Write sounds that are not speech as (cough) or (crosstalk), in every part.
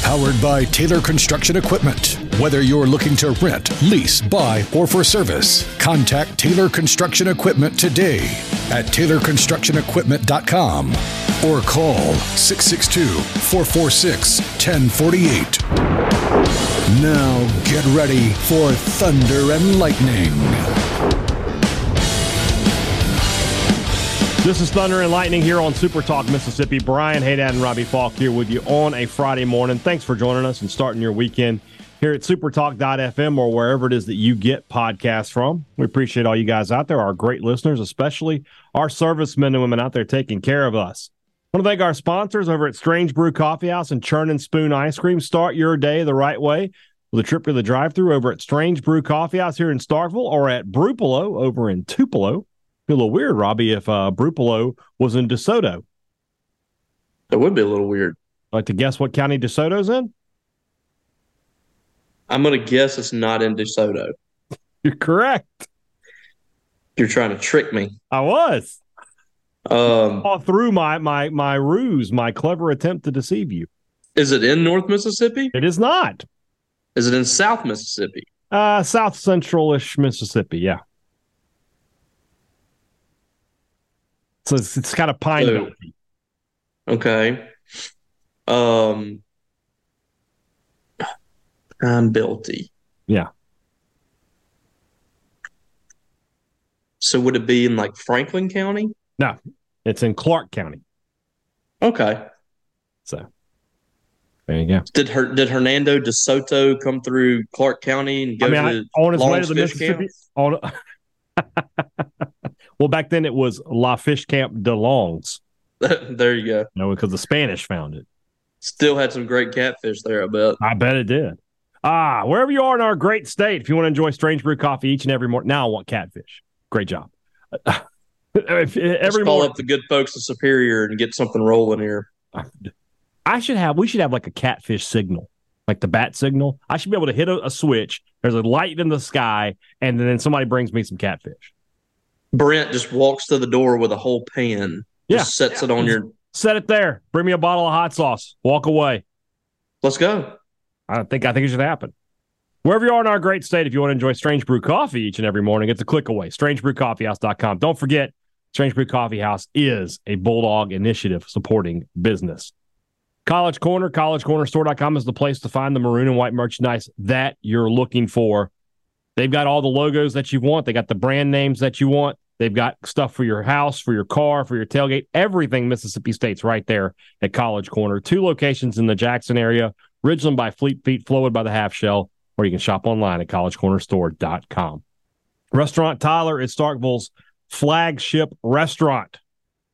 Powered by Taylor Construction Equipment. Whether you're looking to rent, lease, buy, or for service, contact Taylor Construction Equipment today at TaylorConstructionEquipment.com or call 662 446 1048. Now get ready for Thunder and Lightning. This is Thunder and Lightning here on Super Talk Mississippi. Brian Hadad and Robbie Faulk here with you on a Friday morning. Thanks for joining us and starting your weekend here at supertalk.fm or wherever it is that you get podcasts from. We appreciate all you guys out there, our great listeners, especially our servicemen and women out there taking care of us. I want to thank our sponsors over at Strange Brew Coffee House and Churn and Spoon Ice Cream. Start your day the right way with a trip to the drive through over at Strange Brew Coffee House here in Starkville or at Brupolo over in Tupelo. Be a little weird, Robbie, if uh, Brupolo was in DeSoto. That would be a little weird. Like to guess what county DeSoto's in? I'm going to guess it's not in DeSoto. (laughs) You're correct. You're trying to trick me. I was. Um, All through my my my ruse, my clever attempt to deceive you. is it in North Mississippi? It is not. Is it in South Mississippi? Uh, South Central-ish Mississippi. Yeah. So it's, it's kind of pine So- Okay. Um, I'm Belty. Yeah. So would it be in like Franklin County? No, it's in Clarke County. Okay. So there you go. Did her did Hernando DeSoto come through Clarke County and go I mean, I, on his way to the Mississippi. On, (laughs) well, back then it was La Fish Camp de Longs, (laughs) there you go. you know, because the Spanish found it. Still had some great catfish there, I bet. I bet it did. Ah, wherever you are in our great state, if you want to enjoy Strange Brew coffee each and every morning, now I want catfish. Great job. (laughs) If- Let's every call morning, up the good folks of Superior and get something rolling here. I should have. We should have like a catfish signal, like the bat signal. I should be able to hit a, a switch. There's a light in the sky, and then somebody brings me some catfish. Brent just walks to the door with a whole pan. Yeah. Just sets it on your. Set it there. Bring me a bottle of hot sauce. Walk away. Let's go. I think I think it should happen. Wherever you are in our great state, if you want to enjoy Strange Brew Coffee each and every morning, it's a click away. StrangeBrewCoffeehouse.com. Don't forget, Strange Brew Coffee House is a Bulldog initiative supporting business. College Corner, collegecornerstore.com is the place to find the maroon and white merchandise that you're looking for. They've got all the logos that you want. They got the brand names that you want. They've got stuff for your house, for your car, for your tailgate, everything Mississippi State's right there at College Corner. Two locations in the Jackson area, Ridgeland by Fleet Feet, Flowwood by the Half Shell, or you can shop online at collegecornerstore.com. Restaurant Tyler is Starkville's flagship restaurant.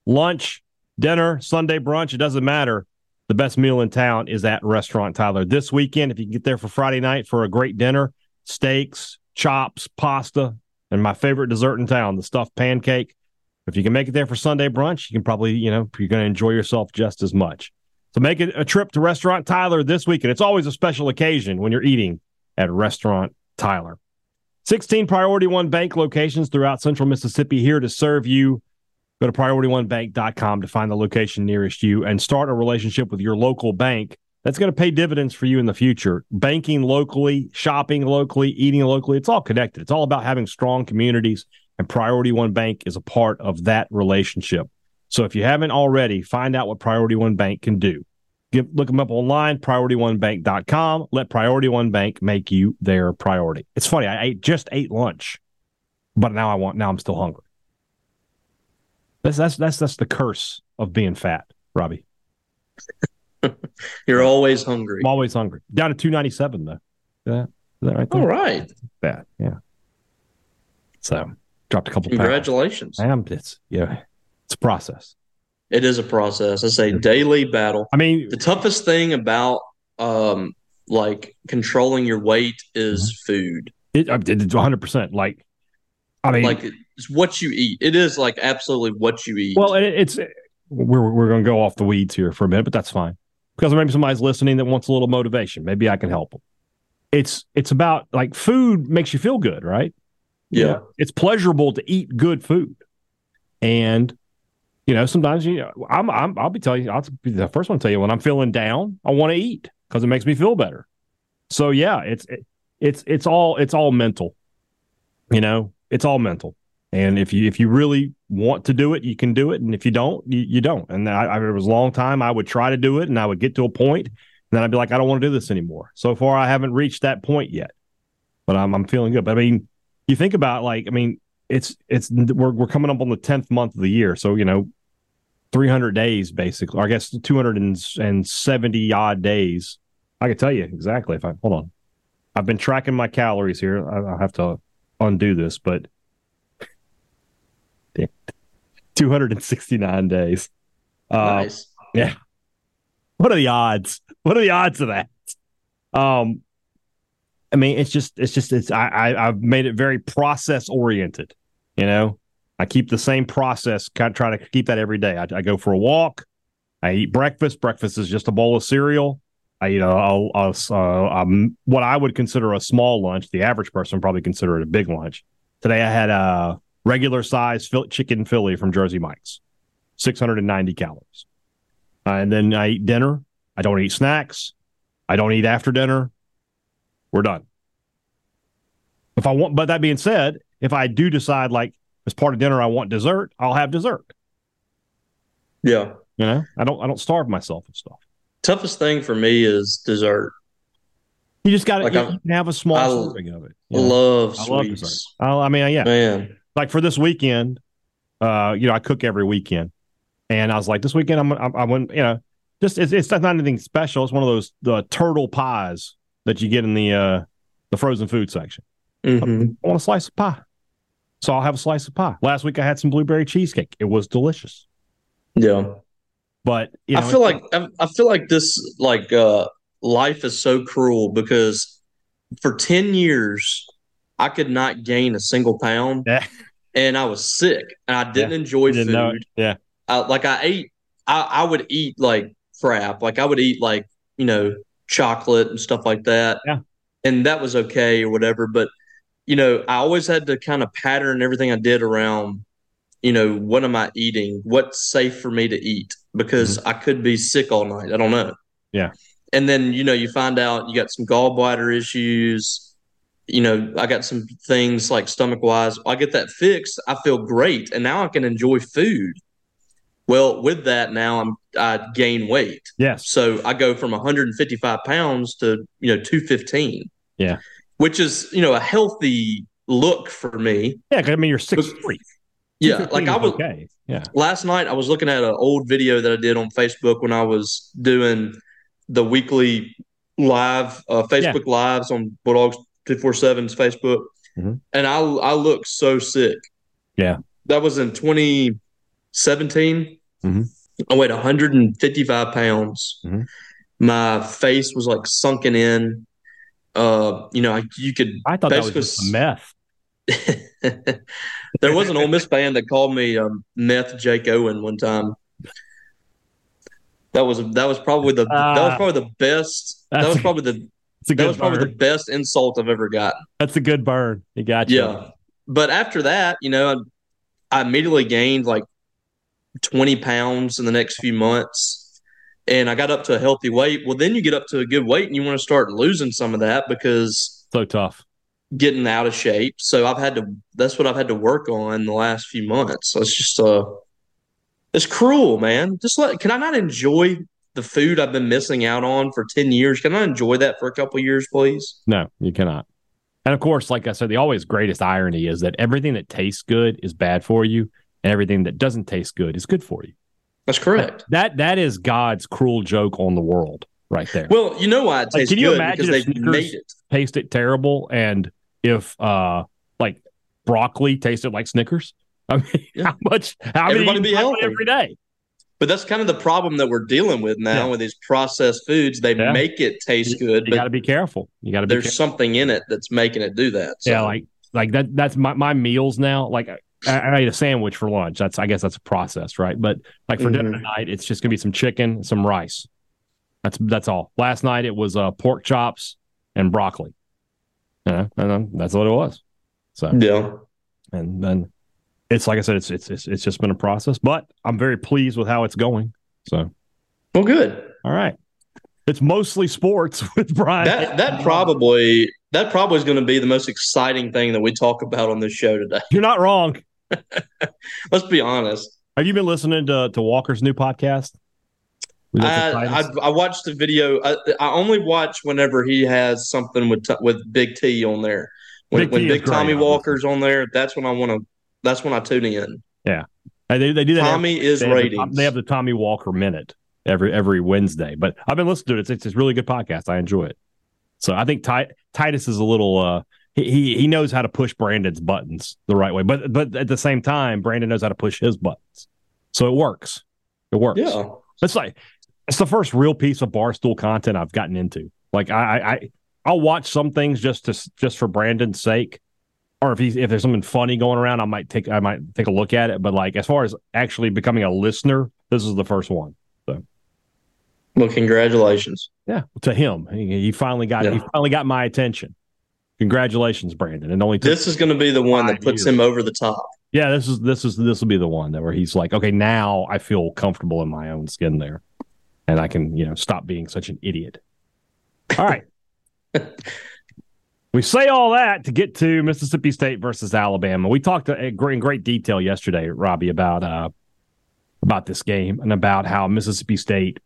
Lunch, dinner, Sunday brunch, it doesn't matter. The best meal in town is at Restaurant Tyler. This weekend, if you can get there for Friday night for a great dinner, steaks, chops, pasta, and my favorite dessert in town, the stuffed pancake. If you can make it there for Sunday brunch, you can probably, you know, you're going to enjoy yourself just as much. So make it a trip to Restaurant Tyler this weekend. It's always a special occasion when you're eating at Restaurant Tyler. 16 Priority One Bank locations throughout central Mississippi here to serve you. Go to PriorityOneBank.com to find the location nearest you and start a relationship with your local bank that's going to pay dividends for you in the future. Banking locally, shopping locally, eating locally, it's all connected. It's all about having strong communities, and Priority One Bank is a part of that relationship. So if you haven't already, find out what Priority One Bank can do. Give, look them up online, PriorityOneBank.com. Let Priority One Bank make you their priority. It's funny, I ate, just ate lunch, but now I want now I'm still hungry. That's that's that's that's the curse of being fat, Robbie. (laughs) You're always hungry. I'm always hungry. Down to 297 though. Is that, is that right there? All right. Bad. Yeah. So dropped a couple pounds. Congratulations. I am it's yeah. It's a process. It is a process. It's a daily battle. I mean, The toughest thing about um like controlling your weight is Mm-hmm. food. it, it's 100 percent like I mean, like it's what you eat. It is like absolutely what you eat. well, it, it's we're we're going to go off the weeds here for a minute, but that's fine because maybe somebody's listening that wants a little motivation. Maybe I can help them. It's it's about like food makes you feel good, right? yeah. it's pleasurable to eat good food, and you know sometimes you know I'm, I'm I'll be telling you I'll be the first one to tell you when I'm feeling down I want to eat because it makes me feel better. So yeah, it's it, it's it's all it's all mental, you know, it's all mental. And if you if you really want to do it, you can do it, and if you don't, you, you don't. And I, I, there was a long time I would try to do it, and I would get to a point, and then I'd be like, I don't want to do this anymore. So far, I haven't reached that point yet, but I'm I'm feeling good. But I mean, you think about like I mean, it's it's we're we're coming up on the tenth month of the year, so you know, three hundred days basically, or I guess two hundred and seventy odd days. I can tell you exactly if I hold on. I've been tracking my calories here. I, I have to undo this, but 269 days. Uh, nice. Yeah. What are the odds? What are the odds of that? Um, I mean, it's just, it's just, it's, I, I I've made it very process oriented. You know, I keep the same process, kind of try to keep that every day. I, I go for a walk. I eat breakfast. Breakfast is just a bowl of cereal. I eat a, a, a, a um, what I would consider a small lunch. The average person probably consider it a big lunch. Today I had a regular size chicken Philly from Jersey Mike's, 690 calories. Uh, and then I eat dinner. I don't eat snacks. I don't eat after dinner. We're done. If I want, but that being said, if I do decide like as part of dinner I want dessert, I'll have dessert. Yeah. You know, I don't I don't starve myself and stuff. Toughest thing for me is dessert. You just got to Like you, you have a small I serving of it. know? Love I love sweets. dessert. I, I mean, yeah, Man. Like for this weekend, uh, you know, I cook every weekend, and I was like, this weekend I'm, I'm I went, you know, just it's it's not anything special. It's one of those the turtle pies that you get in the uh the frozen food section. Mhm. I want a slice of pie, so I'll have a slice of pie. Last week I had some blueberry cheesecake. It was delicious, Yeah. but you know, I feel like I, I feel like this like uh life is so cruel because for 10 years I could not gain a single pound Yeah. And I was sick and I didn't enjoy you didn't food. it. Yeah, I, like I ate I, I would eat like crap. Like I would eat like, you know, chocolate and stuff like that. Yeah. And that was okay or whatever. But, you know, I always had to kind of pattern everything I did around, you know, what am I eating? What's safe for me to eat? Because mm-hmm. I could be sick all night. I don't know. Yeah. And then, you know, you find out you got some gallbladder issues. You know, I got some things like stomach wise. I get that fixed. I feel great. And now I can enjoy food. Well, with that, now I'm I gain weight. yes, So I go from 155 pounds to you know 215. Yeah. which is you know a healthy look for me. yeah. I mean, you're six three. Yeah, like I was okay. Yeah, last night. I was looking at an old video that I did on Facebook when I was doing the weekly live uh, Facebook lives on Bulldogs 247's Facebook, Mhm. and I I look so sick. Yeah. that was in 2017. Mhm. I weighed 155 pounds. Mhm. My face was like sunken in. Uh, you know, I, you could I thought that was just meth. (laughs) there was an old Miss fan that called me um, meth Jake Owen one time. That was that was probably the that was Ah. probably the best. That was (laughs) probably the It's a that good was probably burn. the best insult I've ever got. That's a good burn. You got you. Yeah, but after that, you know, I, I immediately gained like twenty pounds in the next few months, and I got up to a healthy weight. Well, then you get up to a good weight, and you want to start losing some of that because So tough. getting out of shape. So I've had to that's what I've had to work on the last few months. So it's just uh it's cruel, man. Just let can I not enjoy the food I've been missing out on for 10 years? Can I enjoy that for a couple years, please? No, you cannot. And of course, like I said, the always greatest irony is that everything that tastes good is bad for you, and everything that doesn't taste good is good for you. That's correct. That that is God's cruel joke on the world right there. Well, you know why it Like, tastes can you imagine if Snickers- made it. Taste it terrible, and if uh like broccoli tasted like Snickers, I mean, (laughs) Yeah. how much? How many Everybody you be healthy. every day? But that's kind of the problem that we're dealing with now Yeah. with these processed foods. They Yeah. make it taste You- good, You got to be careful. You got to there's careful. something in it that's making it do that. So. Yeah, like like that. That's my my meals now. Like I, I ate a sandwich for lunch. That's I guess that's a process, right? But like for dinner Mhm. tonight, it's just gonna be some chicken, some rice. That's that's all. Last night it was uh, pork chops and broccoli. Yeah, and that's what it was. So Yeah. and then it's like I said, it's it's it's, it's just been a process, but I'm very pleased with how it's going. So Well, good. all right, it's mostly sports (laughs) with Brian. That that probably that probably is going to be the most exciting thing that we talk about on this show today. You're not wrong. (laughs) Let's be honest. Have you been listening to to Walker's new podcast? I, I I watched the video. I, I only watch whenever he has something with with Big T on there. When Big when Big Tommy great, Walker's on there, that's when I want to. That's when I tune in. Yeah, they, they do that. every- Tommy is they have, the, they have the Tommy Walker minute every every Wednesday. But I've been listening to it. It's it's, it's a really good podcast. I enjoy it. So I think Ti- Titus is a little. uh he, he knows how to push Brandon's buttons the right way, but but at the same time, Brandon knows how to push his buttons, so it works. It works. yeah. It's like it's the first real piece of barstool content I've gotten into. Like I, I I'll watch some things just to just for Brandon's sake, or if he's if there's something funny going around, I might take I might take a look at it. But like as far as actually becoming a listener, this is the first one. So, Well, congratulations. Yeah, to him, he, he finally got he finally got my attention. Congratulations, Brandon! And only This is going to be the one that puts years. him over the top. Yeah, this is this is this will be the one that where he's like, okay, now I feel comfortable in my own skin there, and I can you know stop being such an idiot. All right, (laughs) we say all that to get to Mississippi State versus Alabama. We talked in great, detail yesterday, Robbie, about uh about this game and about how Mississippi State,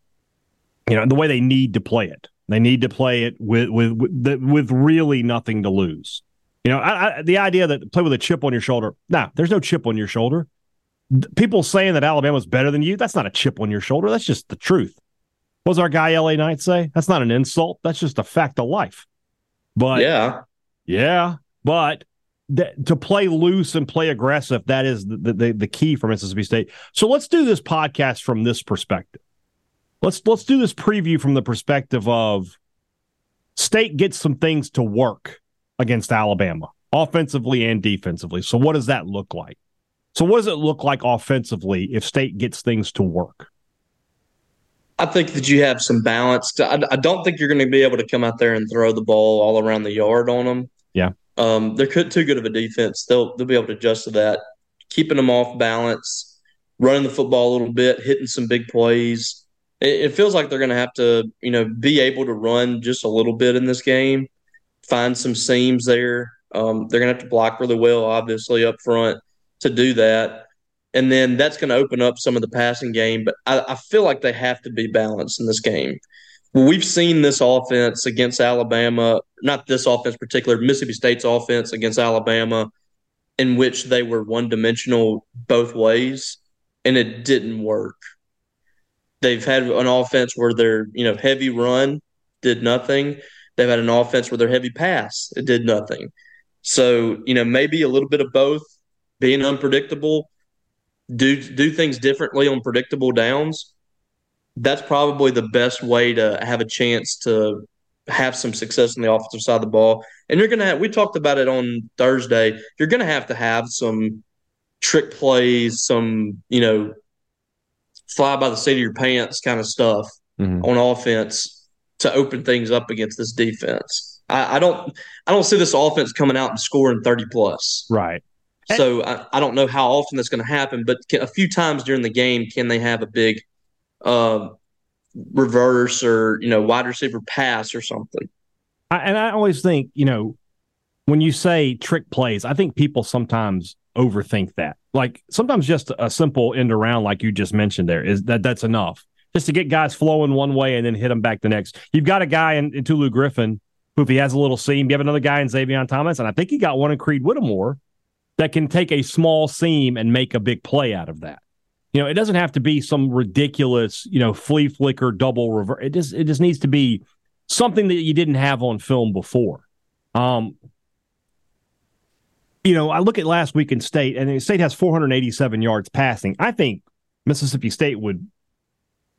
you know, the way they need to play it. They need to play it with with with, with really nothing to lose. You know, I, I, the idea that play with a chip on your shoulder. Nah, there's no chip on your shoulder. People saying that Alabama's better than you, that's not a chip on your shoulder. That's just the truth. What does our guy LA Knight say? That's not an insult. That's just a fact of life. But yeah. yeah, but to play loose and play aggressive, that is the, the the key for Mississippi State. So let's do this podcast from this perspective. Let's let's do this preview from the perspective of State gets some things to work against Alabama, offensively and defensively. So what does that look like? So what does it look like offensively if State gets things to work? I think that you have some balance. I, I don't think you're going to be able to come out there and throw the ball all around the yard on them. Yeah. Um, they're too good of a defense. They'll they'll be able to adjust to that, keeping them off balance, running the football a little bit, hitting some big plays. It, it feels like they're going to have to, you know, be able to run just a little bit in this game, find some seams there. Um, they're going to have to block really well, obviously up front to do that and then that's going to open up some of the passing game. But I, I feel like they have to be balanced in this game. We've seen this offense against Alabama, not this offense particular, Mississippi State's offense against Alabama, in which they were one dimensional both ways, and it didn't work. They've had an offense where their you know heavy run did nothing. They've had an offense where their heavy pass it did nothing. So you know maybe a little bit of both, being unpredictable do do things differently on predictable downs, that's probably the best way to have a chance to have some success on the offensive side of the ball. And you're gonna have we talked about it on Thursday. You're gonna have to have some trick plays, some, you know, fly by the seat of your pants kind of stuff Mhm. on offense to open things up against this defense. I, I don't I don't see this offense coming out and scoring 30 plus. Right. So I, I don't know how often that's going to happen, but can, a few times during the game, can they have a big um, reverse or you know wide receiver pass or something? I, and I always think, you know, when you say trick plays, I think people sometimes overthink that. Like sometimes just a simple end around, like you just mentioned, there is that that's enough just to get guys flowing one way and then hit them back the next. You've got a guy in, in Tulu Griffin who, if he has a little seam, you have another guy in Xavier Thomas, and I think he got one in Creed Whittemore that can take a small seam and make a big play out of that. You know, it doesn't have to be some ridiculous, you know, flea flicker double reverse. It just it just needs to be something that you didn't have on film before. Um, you know, I look at last week in state, and state has 487 yards passing. I think Mississippi State would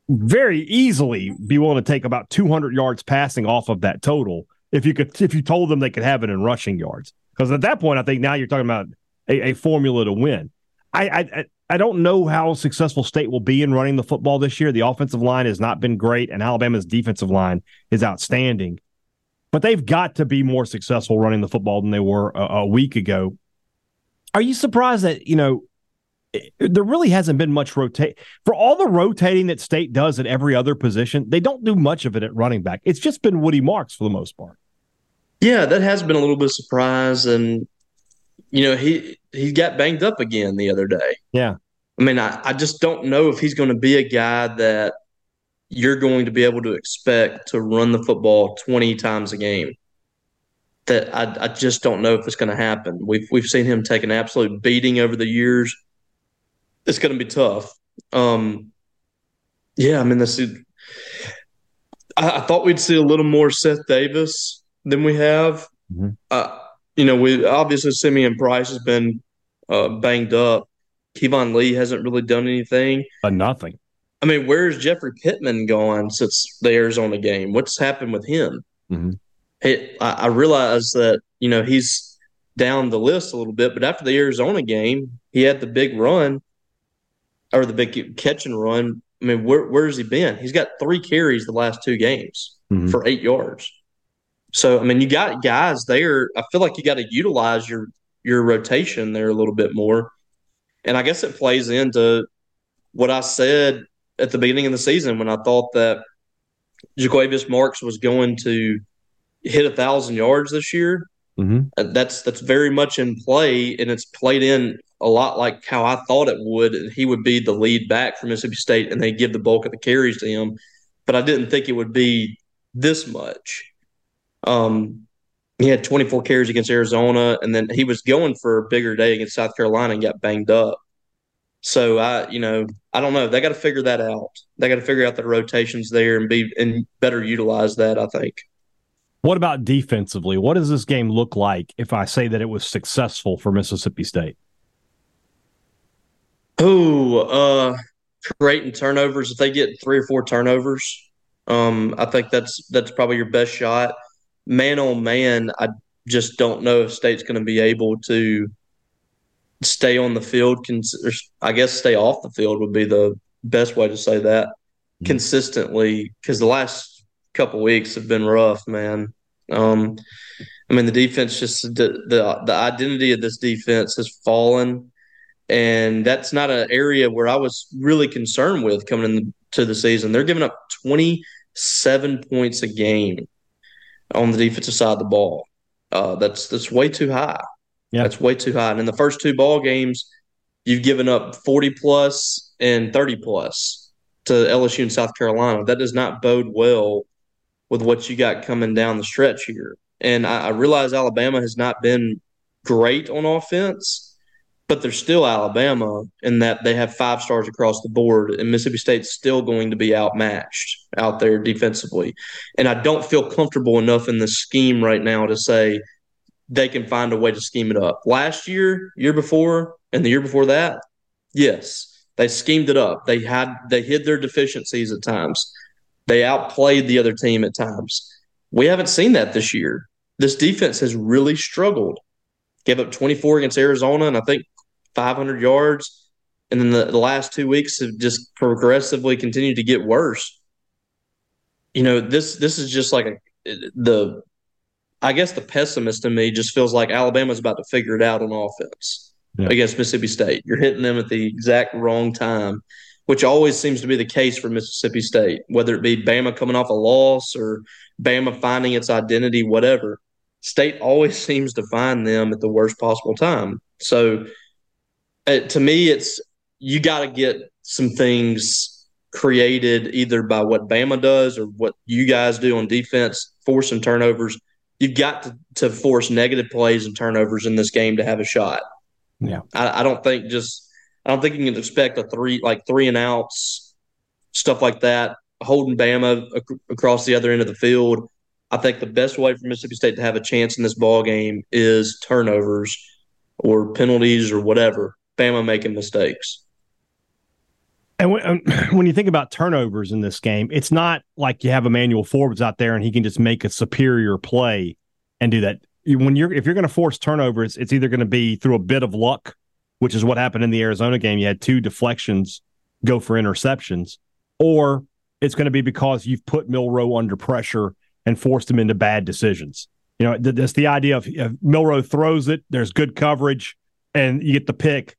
very easily be willing to take about 200 yards passing off of that total if you could if you told them they could have it in rushing yards. Because at that point, I think now you're talking about a, a formula to win. I, I I don't know how successful State will be in running the football this year. The offensive line has not been great, and Alabama's defensive line is outstanding. But they've got to be more successful running the football than they were a, a week ago. Are you surprised that you know there really hasn't been much rotate for all the rotating that State does at every other position? They don't do much of it at running back. It's just been Woody Marks for the most part. Yeah, that has been a little bit of surprise, and you know he he got banged up again the other day. Yeah, I mean, I, I just don't know if he's going to be a guy that you're going to be able to expect to run the football 20 times a game. That I, I just don't know if it's going to happen. We've we've seen him take an absolute beating over the years. It's going to be tough. Um, yeah, I mean, this is, I, I, thought we'd see a little more Seth Davis than we have. Mm-hmm. Uh, you know, we obviously Simeon Price has been uh, banged up. Keyvone Lee hasn't really done anything. Uh, nothing. I mean, where's Jeffrey Pittman gone since the Arizona game? What's happened with him? Mm-hmm. It, I, I realize that you know he's down the list a little bit, but after the Arizona game, he had the big run or the big catch and run. I mean, where, where's he been? He's got three carries the last two games mm-hmm. for eight yards. So, I mean, you got guys there. I feel like you got to utilize your your rotation there a little bit more. And I guess it plays into what I said at the beginning of the season when I thought that Jo'quavious Marks was going to hit a thousand yards this year. Mm-hmm. That's that's very much in play, and it's played in a lot like how I thought it would. And He would be the lead back for Mississippi State, and they give the bulk of the carries to him. But I didn't think it would be this much. Um, he had 24 carries against Arizona, and then he was going for a bigger day against South Carolina and got banged up. So I, you know, I don't know. They got to figure that out. They got to figure out the rotations there and be and better utilize that. I think. What about defensively? What does this game look like if I say that it was successful for Mississippi State? Oh, uh, creating turnovers. If they get three or four turnovers, um, I think that's that's probably your best shot man on man, I just don't know if State's going to be able to stay on the field. I guess stay off the field would be the best way to say that mm-hmm. consistently because the last couple weeks have been rough, man. Um, I mean, the defense just the, the the identity of this defense has fallen, and that's not an area where I was really concerned with coming into the season. They're giving up twenty seven points a game on the defensive side of the ball. Uh, that's that's way too high. Yeah, that's way too high. And in the first two ball games, you've given up forty plus and thirty plus to LSU and South Carolina. That does not bode well with what you got coming down the stretch here. And I, I realize Alabama has not been great on offense, but they're still Alabama in that they have five stars across the board, and Mississippi State's still going to be outmatched out there defensively. And I don't feel comfortable enough in the scheme right now to say they can find a way to scheme it up. Last year, year before, and the year before that, yes, they schemed it up. They had they hid their deficiencies at times. They outplayed the other team at times. We haven't seen that this year. This defense has really struggled. Gave up 24 against Arizona, and I think 500 yards. And then the, the last two weeks have just progressively continued to get worse. You know, this this is just like a, the, I guess the pessimist in me just feels like Alabama's about to figure it out on offense yeah. against Mississippi State. You're hitting them at the exact wrong time, which always seems to be the case for Mississippi State, whether it be Bama coming off a loss or Bama finding its identity, whatever. State always (laughs) seems to find them at the worst possible time. So uh, to me, it's you got to get some things created either by what Bama does or what you guys do on defense, forcing turnovers. You've got to, to force negative plays and turnovers in this game to have a shot. Yeah, I, I don't think just I don't think you can expect a three like three and outs stuff like that. Holding Bama ac- across the other end of the field. I think the best way for Mississippi State to have a chance in this ball game is turnovers or penalties or whatever. Bama making mistakes. And when, um, (clears throat) when, you think about turnovers in this game, it's not like you have Emmanuel Forbes out there and he can just make a superior play and do that. when you're if you're going to force turnovers, it's either going to be through a bit of luck, which is what happened in the Arizona game. You had two deflections go for interceptions, or it's going to be because you've put Milroe under pressure and forced him into bad decisions. You know, that's the idea of if Milroe throws it, there's good coverage, and you get the pick.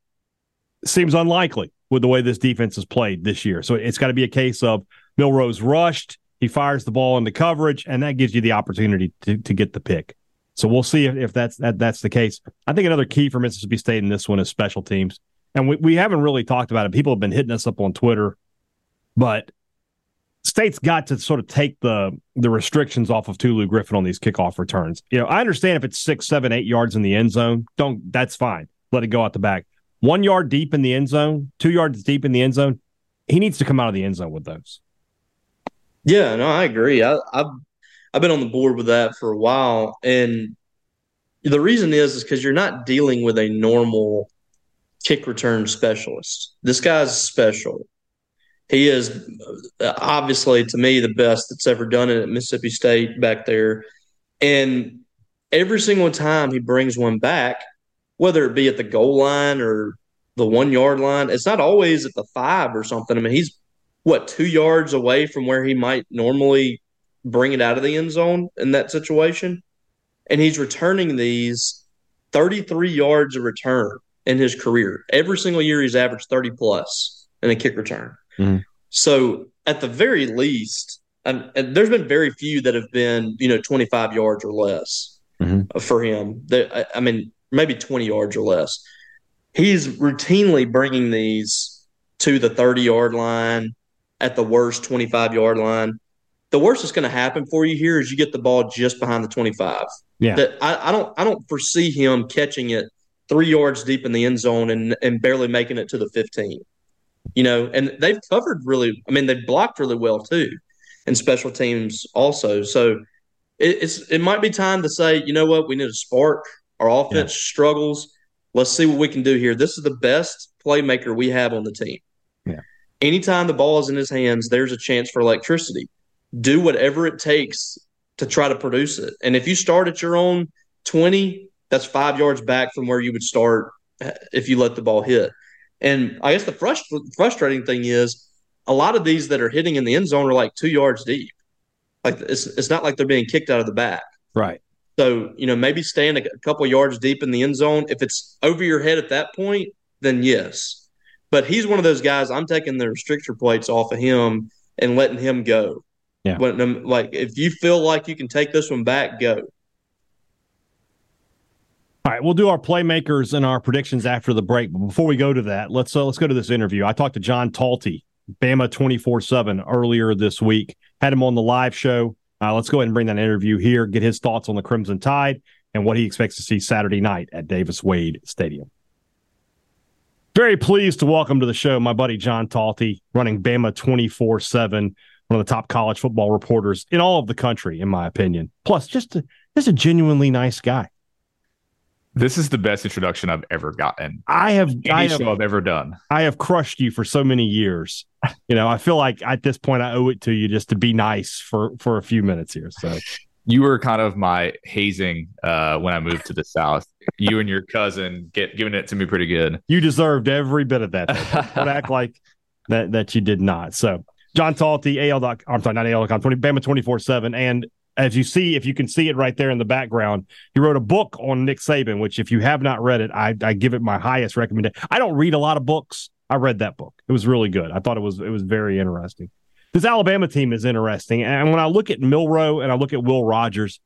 Seems unlikely with the way this defense has played this year. So it's got to be a case of Milroe's rushed, he fires the ball into coverage, and that gives you the opportunity to, to get the pick. So we'll see if, if that's that, that's the case. I think another key for Mississippi State in this one is special teams. And we, we haven't really talked about it. People have been hitting us up on Twitter, but State's got to sort of take the the restrictions off of Tulu Griffin on these kickoff returns. You know, I understand if it's six, seven, eight yards in the end zone, don't that's fine. Let it go out the back. One yard deep in the end zone, two yards deep in the end zone, he needs to come out of the end zone with those. Yeah, no, I agree. I, I've I've been on the board with that for a while, and the reason is is because you're not dealing with a normal kick return specialist. This guy's special. He is uh, obviously to me the best that's ever done it at Mississippi State back there, and every single time he brings one back, whether it be at the goal line or the one yard line, it's not always at the five or something. I mean, he's what two yards away from where he might normally bring it out of the end zone in that situation, and he's returning these 33 yards of return in his career. Every single year, he's averaged 30 plus in a kick return. Mm-hmm. So at the very least, and, and, there's been very few that have been you know 25 yards or less mm-hmm. for him. I, I mean, maybe 20 yards or less. He's routinely bringing these to the 30 yard line, at the worst 25 yard line. The worst that's going to happen for you here is you get the ball just behind the 25. Yeah. That I, I don't I don't foresee him catching it three yards deep in the end zone and, and barely making it to the 15. You know, and they've covered really, I mean, they've blocked really well too, and special teams also. So it, it's it might be time to say, you know what, we need a spark. Our offense yeah. struggles. Let's see what we can do here. This is the best playmaker we have on the team anytime the ball is in his hands, there's a chance for electricity. Do whatever it takes to try to produce it. And if you start at your own 20, that's five yards back from where you would start uh, if you let the ball hit. And I guess the frust- frustrating thing is a lot of these that are hitting in the end zone are like two yards deep. Like it's, it's not like they're being kicked out of the back. Right. So, you know, maybe staying a couple yards deep in the end zone. If it's over your head at that point, then yes. But he's one of those guys. I'm taking the restrictor plates off of him and letting him go. Yeah. When, um, like if you feel like you can take this one back, go. All right, we'll do our playmakers and our predictions after the break. But before we go to that, let's uh, let's go to this interview. I talked to John Talty, Bama twenty four seven, earlier this week. Had him on the live show. Uh, let's go ahead and bring that interview here. Get his thoughts on the Crimson Tide and what he expects to see Saturday night at Davis Wade Stadium. Very pleased to welcome to the show my buddy John Talty, running Bama 24 7, one of the top college football reporters in all of the country, in my opinion. Plus, just a, just a genuinely nice guy. This is the best introduction I've ever gotten. I have any I have, show I've ever done. I have crushed you for so many years. You know, I feel like at this point I owe it to you just to be nice for for a few minutes here. So you were kind of my hazing uh, when I moved to the South. You and your cousin get giving it to me pretty good. You deserved every bit of that. (laughs) Don't act like that that you did not. So John Talty, AL. I'm sorry, not AL.com, 20, Bama 24 7. And as you see, if you can see it right there in the background, he wrote a book on Nick Saban, which if you have not read it, I, I give it my highest recommendation. I don't read a lot of books. I read that book. It was really good. I thought it was it was very interesting this Alabama team is interesting. And when I look at Milroe and I look at Will Rogers,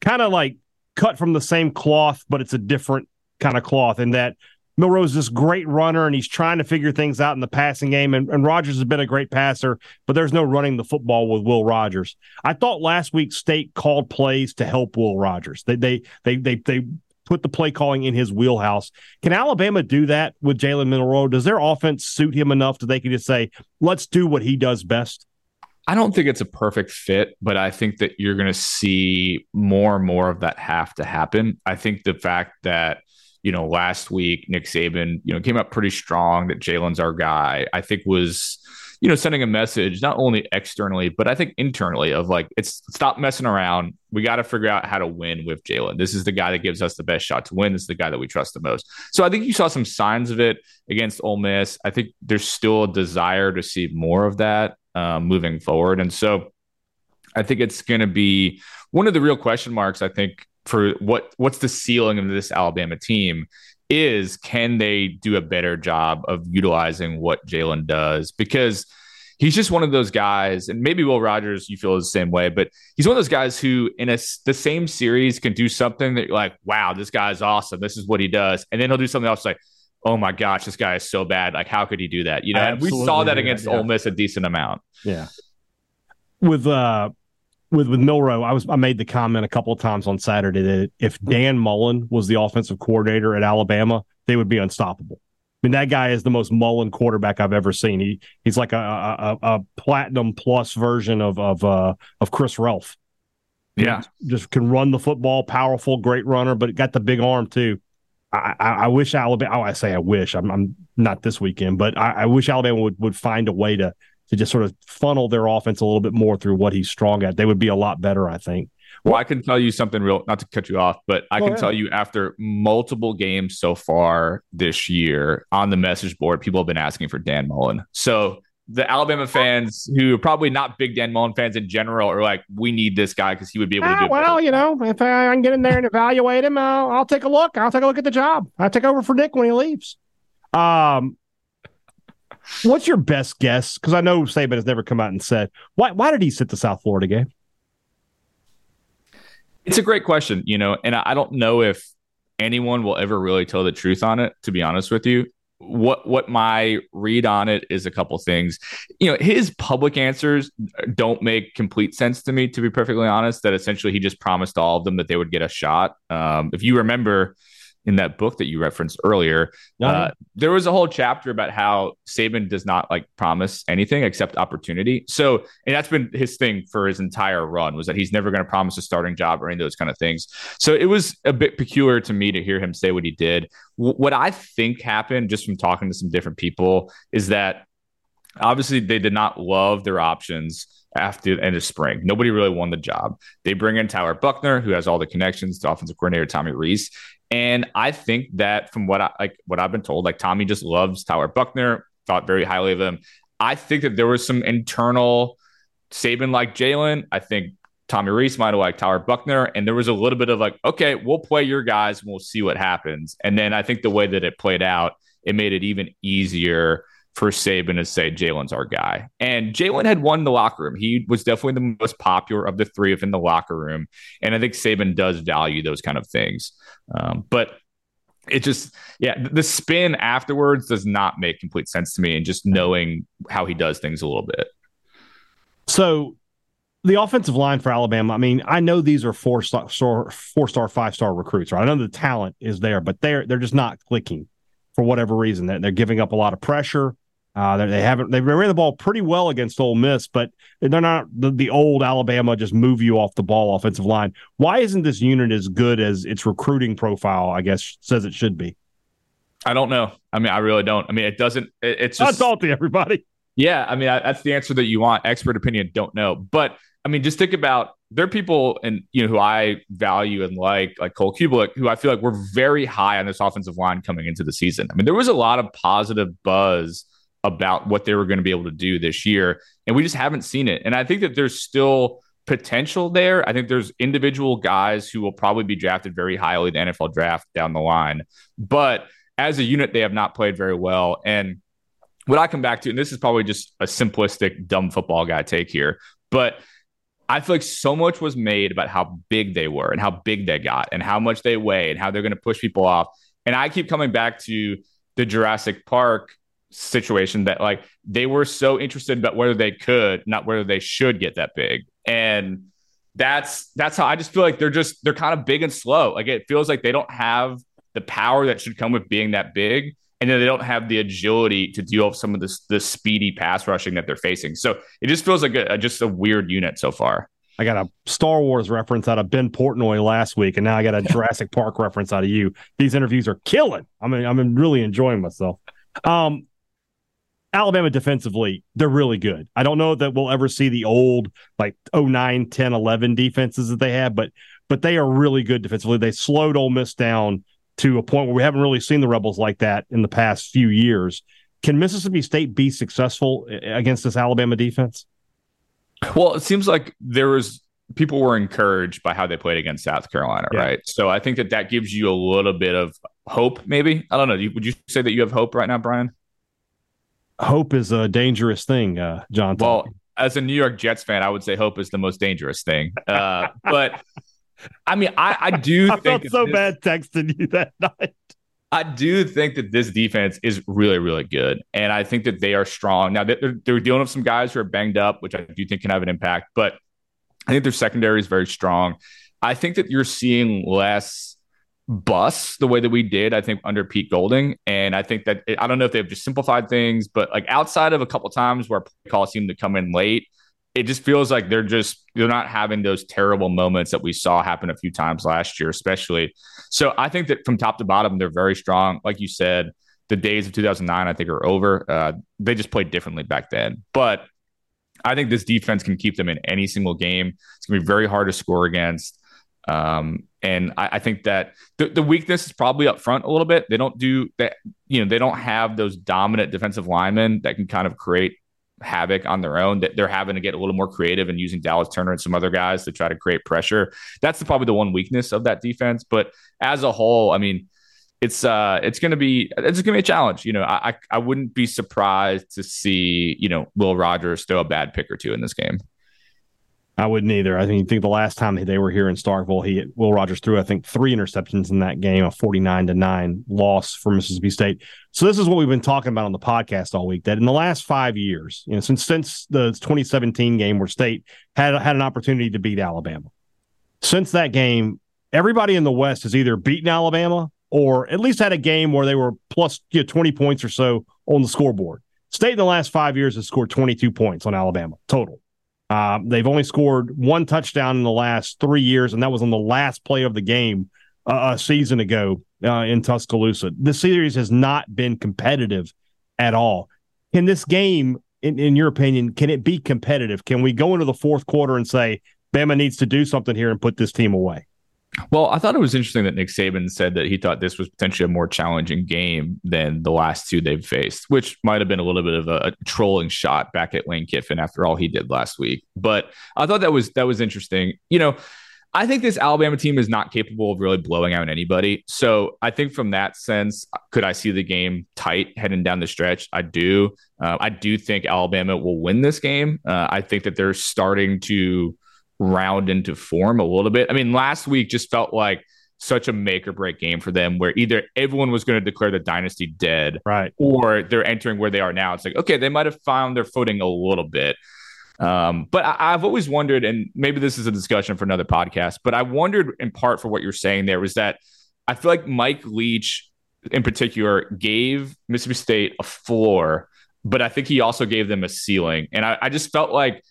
kind of like cut from the same cloth, but it's a different kind of cloth in that Milroe's this great runner and he's trying to figure things out in the passing game. And, and Rogers has been a great passer, but there's no running the football with Will Rogers. I thought last week State called plays to help Will Rogers. They they they they they put the play calling in his wheelhouse. Can Alabama do that with Jalen Milroe? Does their offense suit him enough that they can just say, let's do what he does best? I don't think it's a perfect fit, but I think that you're going to see more and more of that have to happen. I think the fact that you know last week Nick Saban you know came up pretty strong that Jalen's our guy. I think was you know, sending a message not only externally, but I think internally of like, it's stop messing around. We got to figure out how to win with Jalen. This is the guy that gives us the best shot to win. This is the guy that we trust the most. So I think you saw some signs of it against Ole Miss. I think there's still a desire to see more of that um, moving forward. And so I think it's going to be one of the real question marks, I think, for what what's the ceiling of this Alabama team is can they do a better job of utilizing what Jalen does? Because he's just one of those guys, and maybe Will Rogers, you feel the same way, but he's one of those guys who, in a, the same series, can do something that you're like, wow, this guy's awesome. This is what he does. And then he'll do something else like, oh my gosh, this guy is so bad. Like, how could he do that? You know, and we saw that against that, yeah. Ole Miss a decent amount. Yeah. With, uh, with with Milroe, I was I made the comment a couple of times on Saturday that if Dan Mullen was the offensive coordinator at Alabama, they would be unstoppable. I mean, that guy is the most Mullen quarterback I've ever seen. He he's like a a, a platinum plus version of of uh, of Chris Relf. Yeah, just can run the football, powerful, great runner, but got the big arm too. I, I, I wish Alabama. Oh, I say I wish. I'm, I'm not this weekend, but I, I wish Alabama would would find a way to to just sort of funnel their offense a little bit more through what he's strong at. They would be a lot better, I think. Well, I can tell you something real, not to cut you off, but I can tell you after multiple games so far this year on the message board, people have been asking for Dan Mullen. So the Alabama fans who are probably not big Dan Mullen fans in general are like, we need this guy because he would be able to do. well, you know, if I can get in there and evaluate him, I'll, I'll take a look. I'll take a look at the job. I'll take over for Nick when he leaves. Um, What's your best guess? Because I know Saban has never come out and said why. Why did he sit the South Florida game? It's a great question, you know, and I don't know if anyone will ever really tell the truth on it. To be honest with you, what what my read on it is a couple things. You know, his public answers don't make complete sense to me. To be perfectly honest, that essentially he just promised all of them that they would get a shot. Um, if you remember in that book that you referenced earlier, uh, there was a whole chapter about how Saban does not like promise anything except opportunity. So, and that's been his thing for his entire run was that he's never going to promise a starting job or any of those kind of things. So it was a bit peculiar to me to hear him say what he did. W- what I think happened just from talking to some different people is that obviously they did not love their options after the end of spring. Nobody really won the job. They bring in Tyler Buchner, who has all the connections to offensive coordinator Tommy Rees. And I think that from what I like what I've been told, like Tommy just loves Tyler Buchner, thought very highly of him. I think that there was some internal Saban like Jalen. I think Tommy Rees might have liked Tyler Buchner. And there was a little bit of like, okay, we'll play your guys and we'll see what happens. And then I think the way that it played out, it made it even easier for Saban to say Jalen's our guy. And Jalen had won the locker room. He was definitely the most popular of the three of in the locker room. And I think Saban does value those kind of things. Um, but it just, yeah, the spin afterwards does not make complete sense to me. And just knowing how he does things a little bit. So the offensive line for Alabama, I mean, I know these are four star, four star, five star recruits, right? I know the talent is there, but they're they're just not clicking for whatever reason. They're, they're giving up a lot of pressure. Uh, they haven't they ran the ball pretty well against Ole Miss, but they're not the, the, old Alabama just move you off the ball offensive line. Why isn't this unit as good as its recruiting profile? I guess says it should be. I don't know. I mean, I really don't. I mean, it doesn't. It, it's just salty, everybody. Yeah, I mean, I, that's the answer that you want. Expert opinion, don't know. But I mean, just think about there are people and you know who I value and like, like Cole Cubelic, who I feel like we're very high on this offensive line coming into the season. I mean, there was a lot of positive buzz about what they were going to be able to do this year. And we just haven't seen it. And I think that there's still potential there. I think there's individual guys who will probably be drafted very highly the NFL draft down the line. But as a unit, they have not played very well. And what I come back to, and this is probably just a simplistic, dumb football guy take here, but I feel like so much was made about how big they were and how big they got and how much they weigh and how they're going to push people off. And I keep coming back to the Jurassic Park situation that like they were so interested about whether they could, not whether they should get that big. And that's that's how I just feel like they're just they're kind of big and slow. Like it feels like they don't have the power that should come with being that big. And then they don't have the agility to deal with some of this the speedy pass rushing that they're facing. So it just feels like a, just a weird unit so far. I got a Star Wars reference out of Ben Portnoy last week, and now I got a Jurassic Park (laughs) reference out of you. These interviews are killing. I mean, I'm really enjoying myself. Um, Alabama defensively, they're really good. I don't know that we'll ever see the old like 09, 10, 11 defenses that they had, but but they are really good defensively. They slowed Ole Miss down to a point where we haven't really seen the Rebels like that in the past few years. Can Mississippi State be successful against this Alabama defense? Well, it seems like there was people were encouraged by how they played against South Carolina, yeah. right? So I think that that gives you a little bit of hope, maybe. I don't know. Would you say that you have hope right now, Brian? Hope is a dangerous thing, uh, John. Well, as a New York Jets fan, I would say hope is the most dangerous thing. Uh, (laughs) but I mean, I, I do. (laughs) I felt so this, bad texting you that night. I do think that this defense is really, really good, and I think that they are strong. Now they're, they're dealing with some guys who are banged up, which I do think can have an impact. But I think their secondary is very strong. I think that you're seeing less bus the way that we did, I think, under Pete Golding. And I think that it, I don't know if they've just simplified things, but like outside of a couple times where calls seemed to come in late, it just feels like they're just they're not having those terrible moments that we saw happen a few times last year, especially. So I think that from top to bottom, they're very strong. Like you said, the days of 2009, I think, are over. Uh, they just played differently back then, but I think this defense can keep them in any single game. It's going to be very hard to score against. Um, and I, I, think that the, the weakness is probably up front a little bit. They don't do that, you know, they don't have those dominant defensive linemen that can kind of create havoc on their own. That they're having to get a little more creative and using Dallas Turner and some other guys to try to create pressure. That's the, probably the one weakness of that defense. But as a whole, I mean, it's uh it's gonna be it's gonna be a challenge. You know, I I wouldn't be surprised to see you know Will Rogers throw a bad pick or two in this game. I wouldn't either. I think, think the last time they were here in Starkville, he Will Rogers threw I think three interceptions in that game, a forty nine to nine loss for Mississippi State. So this is what we've been talking about on the podcast all week. That in the last five years, you know, since since the twenty seventeen game where State had had an opportunity to beat Alabama, since that game, everybody in the West has either beaten Alabama or at least had a game where they were plus you know, 20 points or so on the scoreboard. State in the last five years has scored 22 points on Alabama total. Uh, they've only scored one touchdown in the last three years, and that was on the last play of the game uh, a season ago uh, in Tuscaloosa. The series has not been competitive at all. Can this game, in, in your opinion, can it be competitive? Can we go into the fourth quarter and say Bama needs to do something here and put this team away? Well, I thought it was interesting that Nick Saban said that he thought this was potentially a more challenging game than the last two they've faced, which might have been a little bit of a, trolling shot back at Lane Kiffin after all he did last week. But I thought that was that was interesting. You know, I think this Alabama team is not capable of really blowing out anybody. So I think from that sense, could I see the game tight heading down the stretch? I do. Uh, I do think Alabama will win this game. Uh, I think that they're starting to round into form a little bit. I mean, last week just felt like such a make or break game for them where either everyone was going to declare the dynasty dead, right, or they're entering where they are now. It's like, okay, they might have found their footing a little bit. Um, but I, have always wondered, and maybe this is a discussion for another podcast, but I wondered in part for what you're saying there was that I feel like Mike Leach in particular gave Mississippi State a floor, but I think he also gave them a ceiling. And I, I just felt like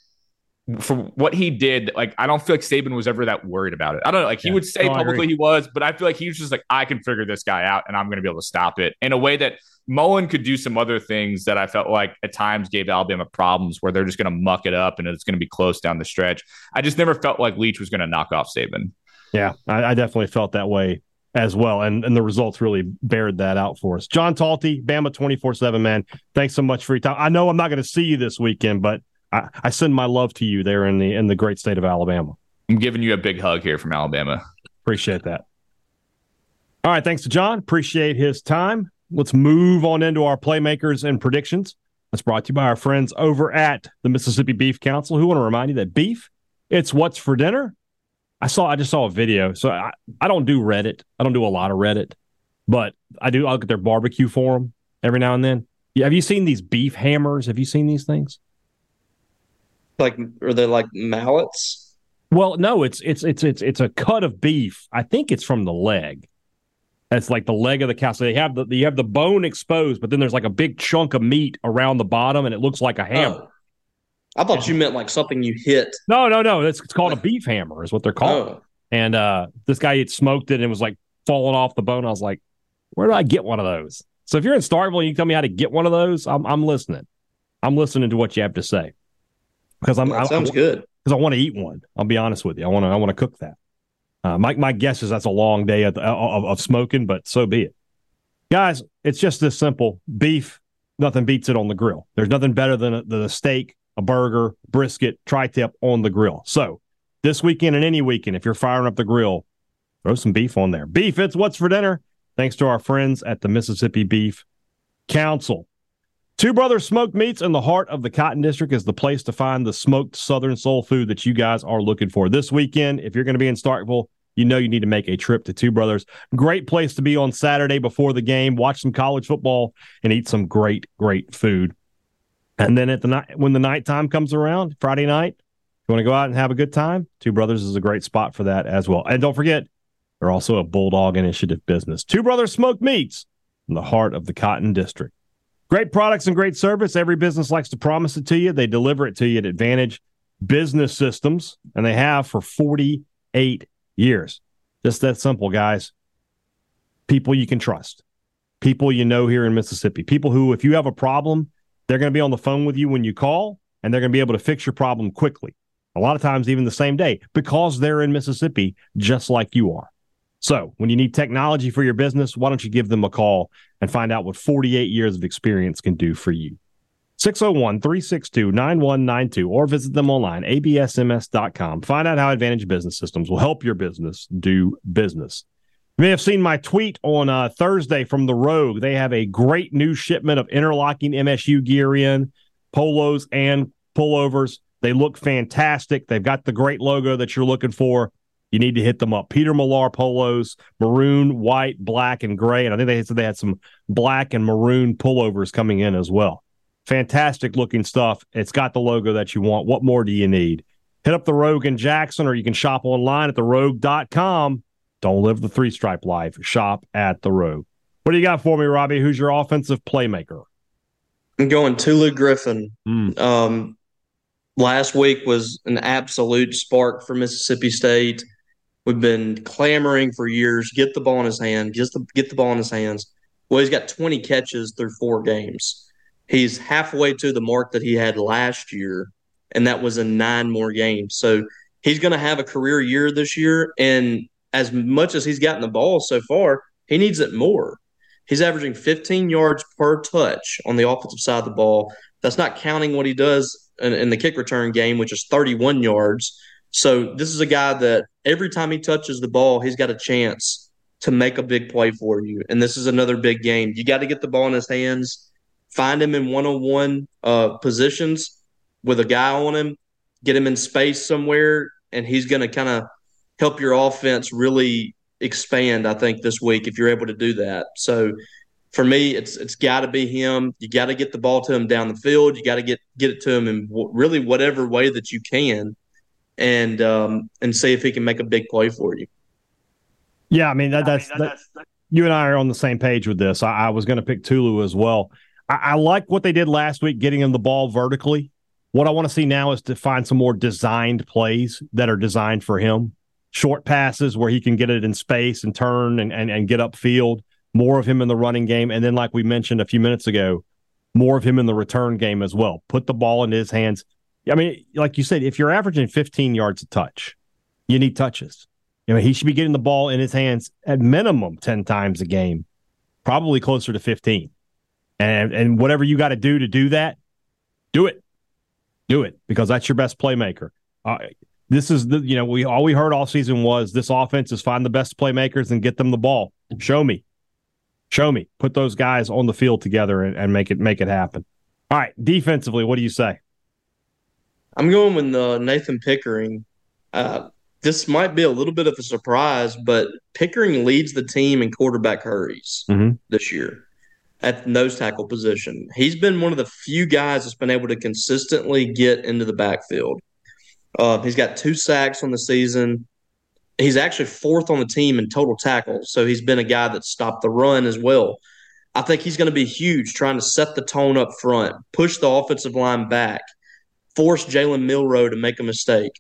for what he did, like I don't feel like Saban was ever that worried about it. I don't know, like he yeah. would say no, publicly he was, but I feel like he was just like, I can figure this guy out and I'm going to be able to stop it in a way that Mullen could do some other things that I felt like at times gave Alabama problems where they're just going to muck it up and it's going to be close down the stretch. I just never felt like Leach was going to knock off Saban. Yeah, I, I definitely felt that way as well. And and the results really bared that out for us. John Talty, Bama 24 7, man. Thanks so much for your time. I know I'm not going to see you this weekend, but I, I send my love to you there in the in the great state of Alabama. I'm giving you a big hug here from Alabama. Appreciate that. All right, thanks to John. Appreciate his time. Let's move on into our playmakers and predictions. That's brought to you by our friends over at the Mississippi Beef Council, who want to remind you that beef, it's what's for dinner. I saw, I just saw a video. So I, I don't do Reddit. I don't do a lot of Reddit, but I do. I look at their barbecue forum every now and then. Yeah, have you seen these beef hammers? Have you seen these things? Like, are they like mallets? Well, no, it's it's it's it's it's a cut of beef. I think it's from the leg. It's like the leg of the cow. So they have the you have the bone exposed, but then there's like a big chunk of meat around the bottom, and it looks like a hammer. Oh. I thought you meant like something you hit. No, no, no. It's, it's called a beef hammer, is what they're called. Oh. And uh, this guy had smoked it and it was like falling off the bone. I was like, where do I get one of those? So if you're in Starkville and you tell me how to get one of those, I'm, I'm listening. I'm listening to what you have to say because I'm. That sounds I, good. Because I want to eat one. I'll be honest with you. I want to. I want to cook that. Uh, my my guess is that's a long day of, of, of smoking, but so be it. Guys, it's just this simple. Beef, nothing beats it on the grill. There's nothing better than a, than a steak, a burger, brisket, tri-tip on the grill. So this weekend and any weekend, if you're firing up the grill, throw some beef on there. Beef, it's what's for dinner. Thanks to our friends at the Mississippi Beef Council. Two Brothers Smoked Meats in the heart of the Cotton District is the place to find the smoked Southern soul food that you guys are looking for. This weekend, if you're going to be in Starkville, you know you need to make a trip to Two Brothers. Great place to be on Saturday before the game, watch some college football, and eat some great, great food. And then at the night, when the nighttime comes around, Friday night, you want to go out and have a good time? Two Brothers is a great spot for that as well. And don't forget, they're also a Bulldog Initiative business. Two Brothers Smoked Meats in the heart of the Cotton District. Great products and great service. Every business likes to promise it to you. They deliver it to you at Advantage Business Systems, and they have for 48 years. Just that simple, guys. People you can trust, people you know here in Mississippi, people who, if you have a problem, they're going to be on the phone with you when you call, and they're going to be able to fix your problem quickly. A lot of times, even the same day, because they're in Mississippi, just like you are. So, when you need technology for your business, why don't you give them a call and find out what 48 years of experience can do for you? 601 362 9192 or visit them online, absms.com. Find out how Advantage Business Systems will help your business do business. You may have seen my tweet on uh, Thursday from the Rogue. They have a great new shipment of interlocking MSU gear in, polos and pullovers. They look fantastic. They've got the great logo that you're looking for you need to hit them up. Peter Millar polos, maroon, white, black, and gray. And I think they said they had some black and maroon pullovers coming in as well. Fantastic looking stuff. It's got the logo that you want. What more do you need? Hit up the Rogue in Jackson, or you can shop online at therogue.com. Don't live the three stripe life. Shop at the Rogue. What do you got for me, Robbie? Who's your offensive playmaker? I'm going Tulu Griffin. Mm. Um, last week was an absolute spark for Mississippi State. We've been clamoring for years. Get the ball in his hand. Just the, get the ball in his hands. Well, he's got 20 catches through four games. He's halfway to the mark that he had last year, and that was in nine more games. So he's going to have a career year this year. And as much as he's gotten the ball so far, he needs it more. He's averaging 15 yards per touch on the offensive side of the ball. That's not counting what he does in, in the kick return game, which is 31 yards. So this is a guy that every time he touches the ball, he's got a chance to make a big play for you. And this is another big game. You got to get the ball in his hands, find him in one on one positions with a guy on him, get him in space somewhere, and he's going to kind of help your offense really expand. I think this week if you're able to do that. So for me, it's it's got to be him. You got to get the ball to him down the field. You got to get get it to him in w- really whatever way that you can and um, and see if he can make a big play for you. Yeah, I mean that, that's, I mean, that, that's you and I are on the same page with this. I, I was going to pick Tulu as well. I, I, like what they did last week, getting him the ball vertically. What I want to see now is to find some more designed plays that are designed for him. Short passes where he can get it in space and turn and, and, and get upfield. More of him in the running game. And then, like we mentioned a few minutes ago, more of him in the return game as well. Put the ball in his hands. I mean, like you said, if you're averaging 15 yards a touch, you need touches. You know, he should be getting the ball in his hands at minimum 10 times a game, probably closer to 15. And and whatever you got to do to do that, do it. Do it because that's your best playmaker. Uh, this is the you know, we all we heard all season was this offense is find the best playmakers and get them the ball. Show me. Show me. Put those guys on the field together and, and make it make it happen. All right, defensively, what do you say? I'm going with uh, Nathan Pickering. Uh, this might be a little bit of a surprise, but Pickering leads the team in quarterback hurries mm-hmm. this year at the nose tackle position. He's been one of the few guys that's been able to consistently get into the backfield. Uh, he's got two sacks on the season. He's actually fourth on the team in total tackles, so he's been a guy that stopped the run as well. I think he's going to be huge trying to set the tone up front, push the offensive line back, force Jalen Milroe to make a mistake.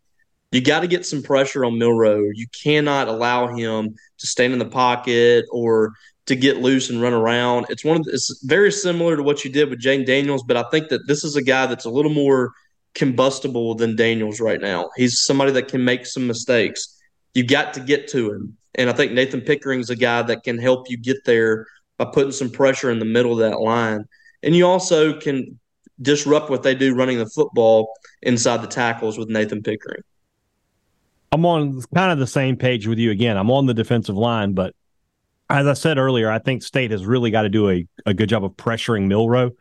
You got to get some pressure on Milroe. You cannot allow him to stand in the pocket or to get loose and run around. It's one of the, it's very similar to what you did with Jayden Daniels, but I think that this is a guy that's a little more combustible than Daniels right now. He's somebody that can make some mistakes. You got to get to him. And I think Nathan Pickering's a guy that can help you get there by putting some pressure in the middle of that line. And you also can disrupt what they do running the football inside the tackles with Nathan Pickering. I'm on kind of the same page with you again. I'm on the defensive line, but as I said earlier, I think State has really got to do a, a good job of pressuring Milroe.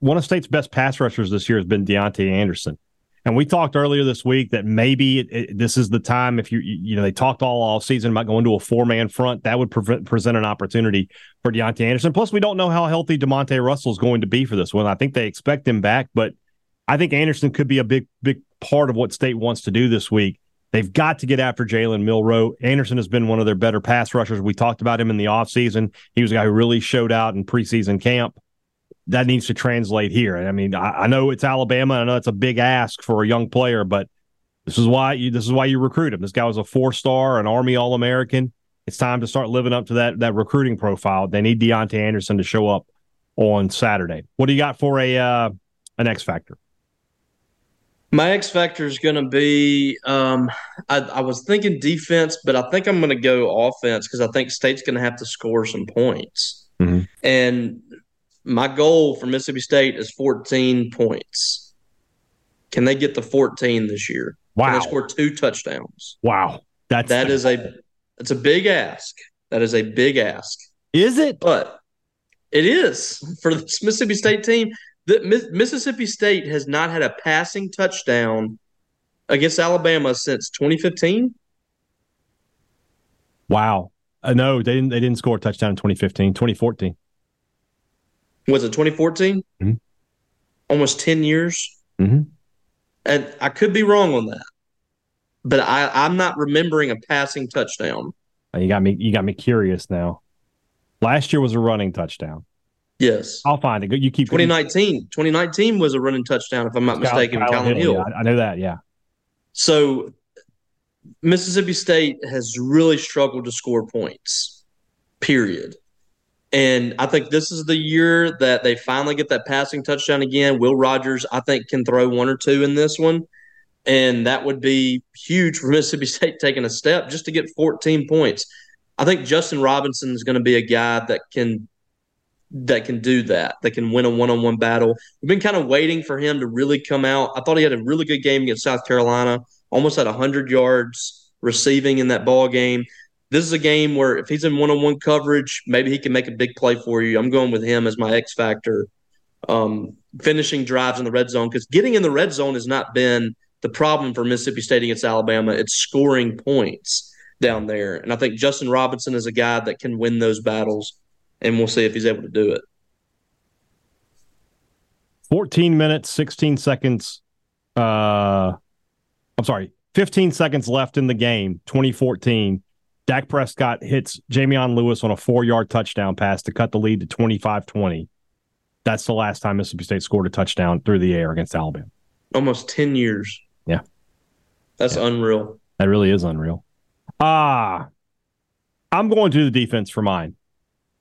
One of State's best pass rushers this year has been Deontay Anderson. And we talked earlier this week that maybe it, it, this is the time if you you know they talked all all season about going to a four man front that would pre- present an opportunity for Deontay Anderson. Plus, we don't know how healthy Demonte Russell is going to be for this one. I think they expect him back, but I think Anderson could be a big big part of what State wants to do this week. They've got to get after Jalen Milroe. Anderson has been one of their better pass rushers. We talked about him in the offseason. He was a guy who really showed out in preseason camp that needs to translate here. I mean, I, I, know it's Alabama. I know it's a big ask for a young player, but this is why you this is why you recruit him. This guy was a four star, an Army All American. It's time to start living up to that that recruiting profile. They need Deontay Anderson to show up on Saturday. What do you got for a uh, an X factor? My X factor is going to be. Um, I, I was thinking defense, but I think I'm going to go offense because I think State's going to have to score some points. Mm-hmm. And my goal for Mississippi State is 14 points. Can they get the 14 this year? Wow. Can they score two touchdowns? Wow. That's that is a that's a big ask. That is a big ask. Is it? But it is for this Mississippi State team. The Mississippi State has not had a passing touchdown against Alabama since 2015. Wow. Uh, no, they didn't. They didn't score a touchdown in 2015. 2014 was it 2014? Mm-hmm. Almost 10 years. Mm-hmm. And I could be wrong on that, but I, I'm not remembering a passing touchdown. Uh, you got me. You got me curious now. Last year was a running touchdown. Yes, I'll find it. You keep 2019. 2019 was a running touchdown, if I'm not mistaken. Kylin Hill. Hill. Yeah, I know that. Yeah. So Mississippi State has really struggled to score points. Period. And I think this is the year that they finally get that passing touchdown again. Will Rogers, I think, can throw one or two in this one. And that would be huge for (laughs) Mississippi State taking a step just to get 14 points. I think Justin Robinson is going to be a guy that can that can do that, that can win a one-on-one battle. We've been kind of waiting for him to really come out. I thought he had a really good game against South Carolina, almost at 100 yards receiving in that ball game this is a game where if he's in one on one coverage, maybe he can make a big play for you. I'm going with him as my X factor. Um, finishing drives in the red zone because getting in the red zone has not been the problem for Mississippi State against Alabama. It's scoring points down there. And I think Justin Robinson is a guy that can win those battles, and we'll see if he's able to do it. 14 minutes, 16 seconds. Uh, I'm sorry, 15 seconds left in the game, 2014. Dak Prescott hits Jameon Lewis on a four yard touchdown pass to cut the lead to 25 20. That's the last time Mississippi State scored a touchdown through the air against Alabama. Almost 10 years. Yeah. That's yeah. unreal. That really is unreal. Ah, uh, I'm going to the defense for mine.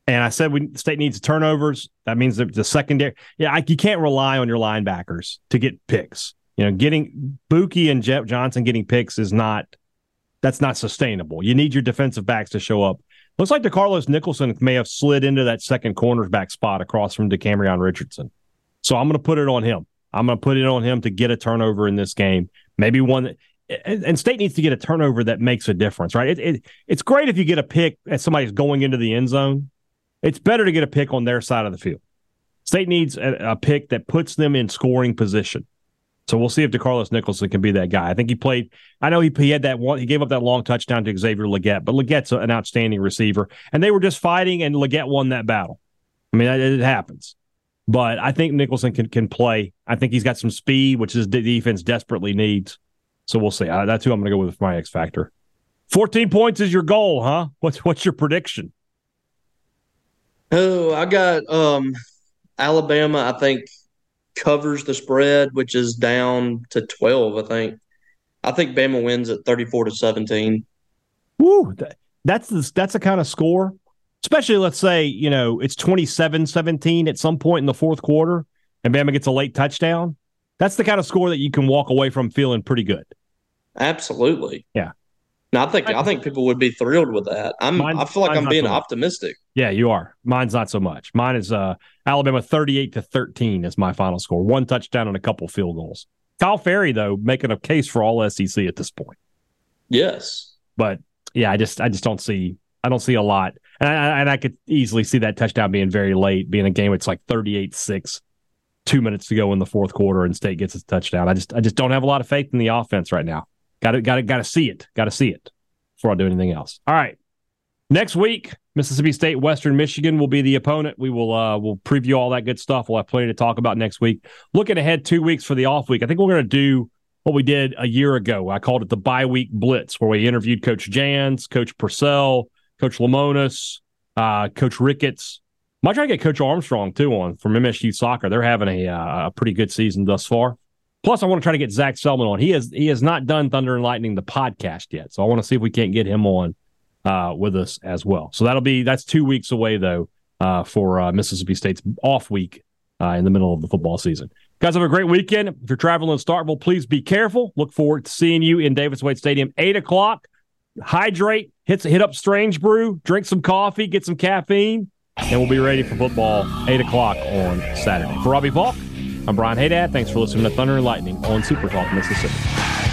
And I said we state needs turnovers. That means the, the secondary. Yeah, I, you can't rely on your linebackers to get picks. You know, getting Buki and Jett Johnson getting picks is not that's not sustainable. You need your defensive backs to show up. Looks like DeCarlos Nicholson may have slid into that second cornerback spot across from DeCamerion Richardson. So I'm going to put it on him. I'm going to put it on him to get a turnover in this game. Maybe one that, and, and State needs to get a turnover that makes a difference, right? It, it, it's great if you get a pick as somebody's going into the end zone. It's better to get a pick on their side of the field. State needs a, a pick that puts them in scoring position. So we'll see if DeCarlos Nicholson can be that guy. I think he played. I know he, he had that one. He gave up that long touchdown to Xavier Legette, but Legette's an outstanding receiver, and they were just fighting, and Legette won that battle. I mean, it, happens. But I think Nicholson can can play. I think he's got some speed, which his defense desperately needs. So we'll see. I, that's who I'm going to go with for my X factor. 14 points is your goal, huh? What's what's your prediction? Oh, I got um Alabama. I think covers the spread, which is down to 12, I think. I think Bama wins at 34 to 17. Woo, that's the, that's the kind of score especially let's say, you know, it's 27 17 at some point in the fourth quarter and Bama gets a late touchdown. That's the kind of score that you can walk away from feeling pretty good. Absolutely. Yeah. No, I think I think people would be thrilled with that. I'm Mine- I feel like I'm being so optimistic. Yeah, you are. Mine's not so much. Mine is uh Alabama 38 to 13 is my final score. One touchdown and a couple field goals. Kyle Ferrie, though, making a case for all SEC at this point. Yes. But yeah, I just I just don't see I don't see a lot. And I, and I could easily see that touchdown being very late, being a game it's like 38-6, two minutes to go in the fourth quarter, and State gets its touchdown. I just I just don't have a lot of faith in the offense right now. Got to got to got to see it. Got to see it before I do anything else. All right. Next week, Mississippi State, Western Michigan will be the opponent. We will uh we'll preview all that good stuff. We'll have plenty to talk about next week. Looking ahead two weeks for the off week, I think we're going to do what we did a year ago. I called it the bye week blitz, where we interviewed Coach Jans, Coach Purcell, Coach Lemonis, uh, Coach Ricketts. Might try to get Coach Armstrong too on from MSU soccer. They're having a, uh, a pretty good season thus far. Plus, I want to try to get Zac Selmon on. He has he has not done Thunder and Lightning the podcast yet, so I want to see if we can't get him on uh, with us as well. So that'll be that's two weeks away though uh, for uh, Mississippi State's off week uh, in the middle of the football season. Guys, have a great weekend. If you're traveling in Starkville, please be careful. Look forward to seeing you in Davis Wade Stadium, eight o'clock. Hydrate, hit hit up Strange Brew, drink some coffee, get some caffeine, and we'll be ready for football eight o'clock on Saturday. For Robbie Faulk, I'm Brian Hadad. Thanks for listening to Thunder and Lightning on Super Talk Mississippi.